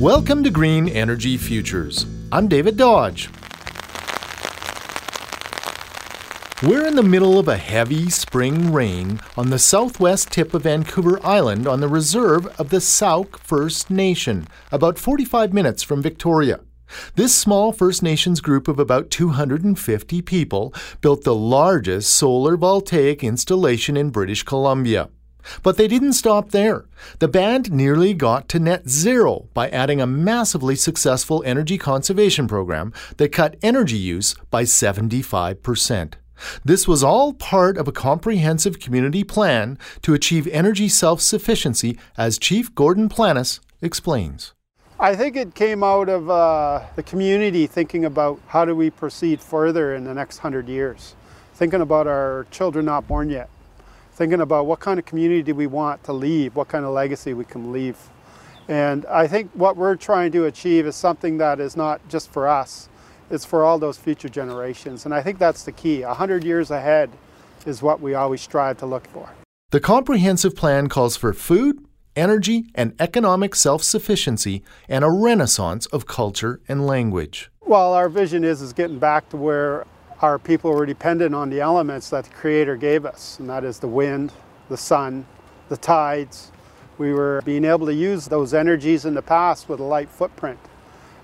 Welcome to Green Energy Futures. I'm David Dodge. We're in the middle of a heavy spring rain on the southwest tip of Vancouver Island on the reserve of the T'Sou-ke First Nation, about 45 minutes from Victoria. This small First Nations group of about 250 people built the largest solar voltaic installation in British Columbia. But they didn't stop there. The band nearly got to net zero by adding a massively successful energy conservation program that cut energy use by 75%. This was all part of a comprehensive community plan to achieve energy self sufficiency, as Chief Gordon Planes explains. I think it came out of uh, the community thinking about how do we proceed further in the next hundred years, thinking about our children not born yet, thinking about what kind of community do we want to leave, what kind of legacy we can leave. And I think what we're trying to achieve is something that is not just for us, it's for all those future generations. And I think that's the key. A hundred years ahead is what we always strive to look for. The comprehensive plan calls for food, energy, and economic self sufficiency, and a renaissance of culture and language. Well, our vision is, is getting back to where our people were dependent on the elements that the Creator gave us, and that is the wind, the sun, the tides. We were being able to use those energies in the past with a light footprint.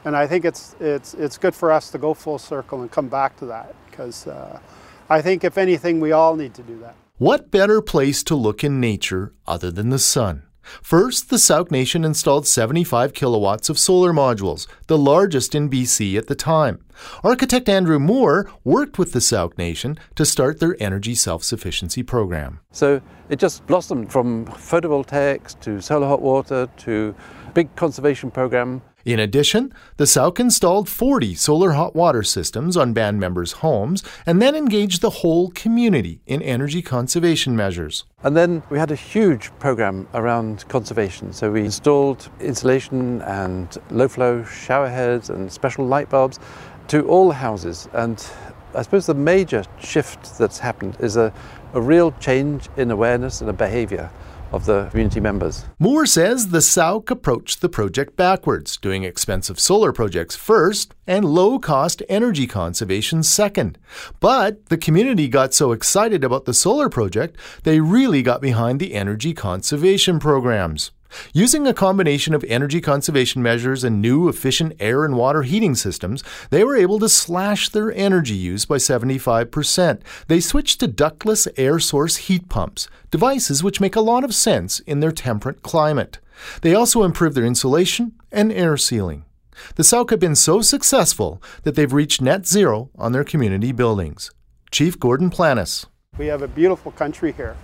And I think it's, it's, it's good for us to go full circle and come back to that because uh, I think, if anything, we all need to do that. What better place to look in nature other than the sun? First, the T'Sou-ke Nation installed 75 kilowatts of solar modules, the largest in BC at the time. Architect Andrew Moore worked with the T'Sou-ke Nation to start their energy self sufficiency program. So it just blossomed from photovoltaics to solar hot water to big conservation program. In addition, the T'Sou-ke installed 40 solar hot water systems on band members' homes and then engaged the whole community in energy conservation measures. And then we had a huge program around conservation. So we installed insulation and low flow shower heads and special light bulbs to all the houses. And I suppose the major shift that's happened is a, a real change in awareness and a behavior of the community members. Moore says the T'Sou-ke approached the project backwards, doing expensive solar projects first and low cost energy conservation second. But the community got so excited about the solar project, they really got behind the energy conservation programs. Using a combination of energy conservation measures and new efficient air and water heating systems, they were able to slash their energy use by 75%. They switched to ductless air source heat pumps, devices which make a lot of sense in their temperate climate. They also improved their insulation and air sealing. The T'Sou-ke have been so successful that they've reached net zero on their community buildings. Chief Gordon Planes. We have a beautiful country here.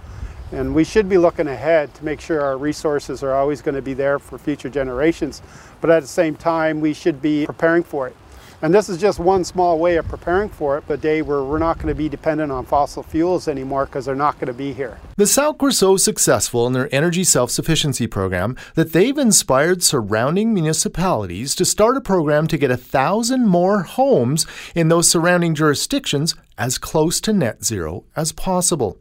And we should be looking ahead to make sure our resources are always going to be there for future generations. But at the same time, we should be preparing for it. And this is just one small way of preparing for it, the day where we're not going to be dependent on fossil fuels anymore because they're not going to be here. The T'Sou-ke were so successful in their energy self sufficiency program that they've inspired surrounding municipalities to start a program to get a thousand more homes in those surrounding jurisdictions as close to net zero as possible.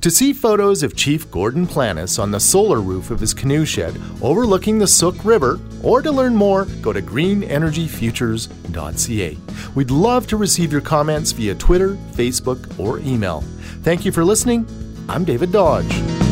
To see photos of Chief Gordon Planes on the solar roof of his canoe shed overlooking the Sooke River, or to learn more, go to greenenergyfutures.ca. We'd love to receive your comments via Twitter, Facebook, or email. Thank you for listening. I'm David Dodge.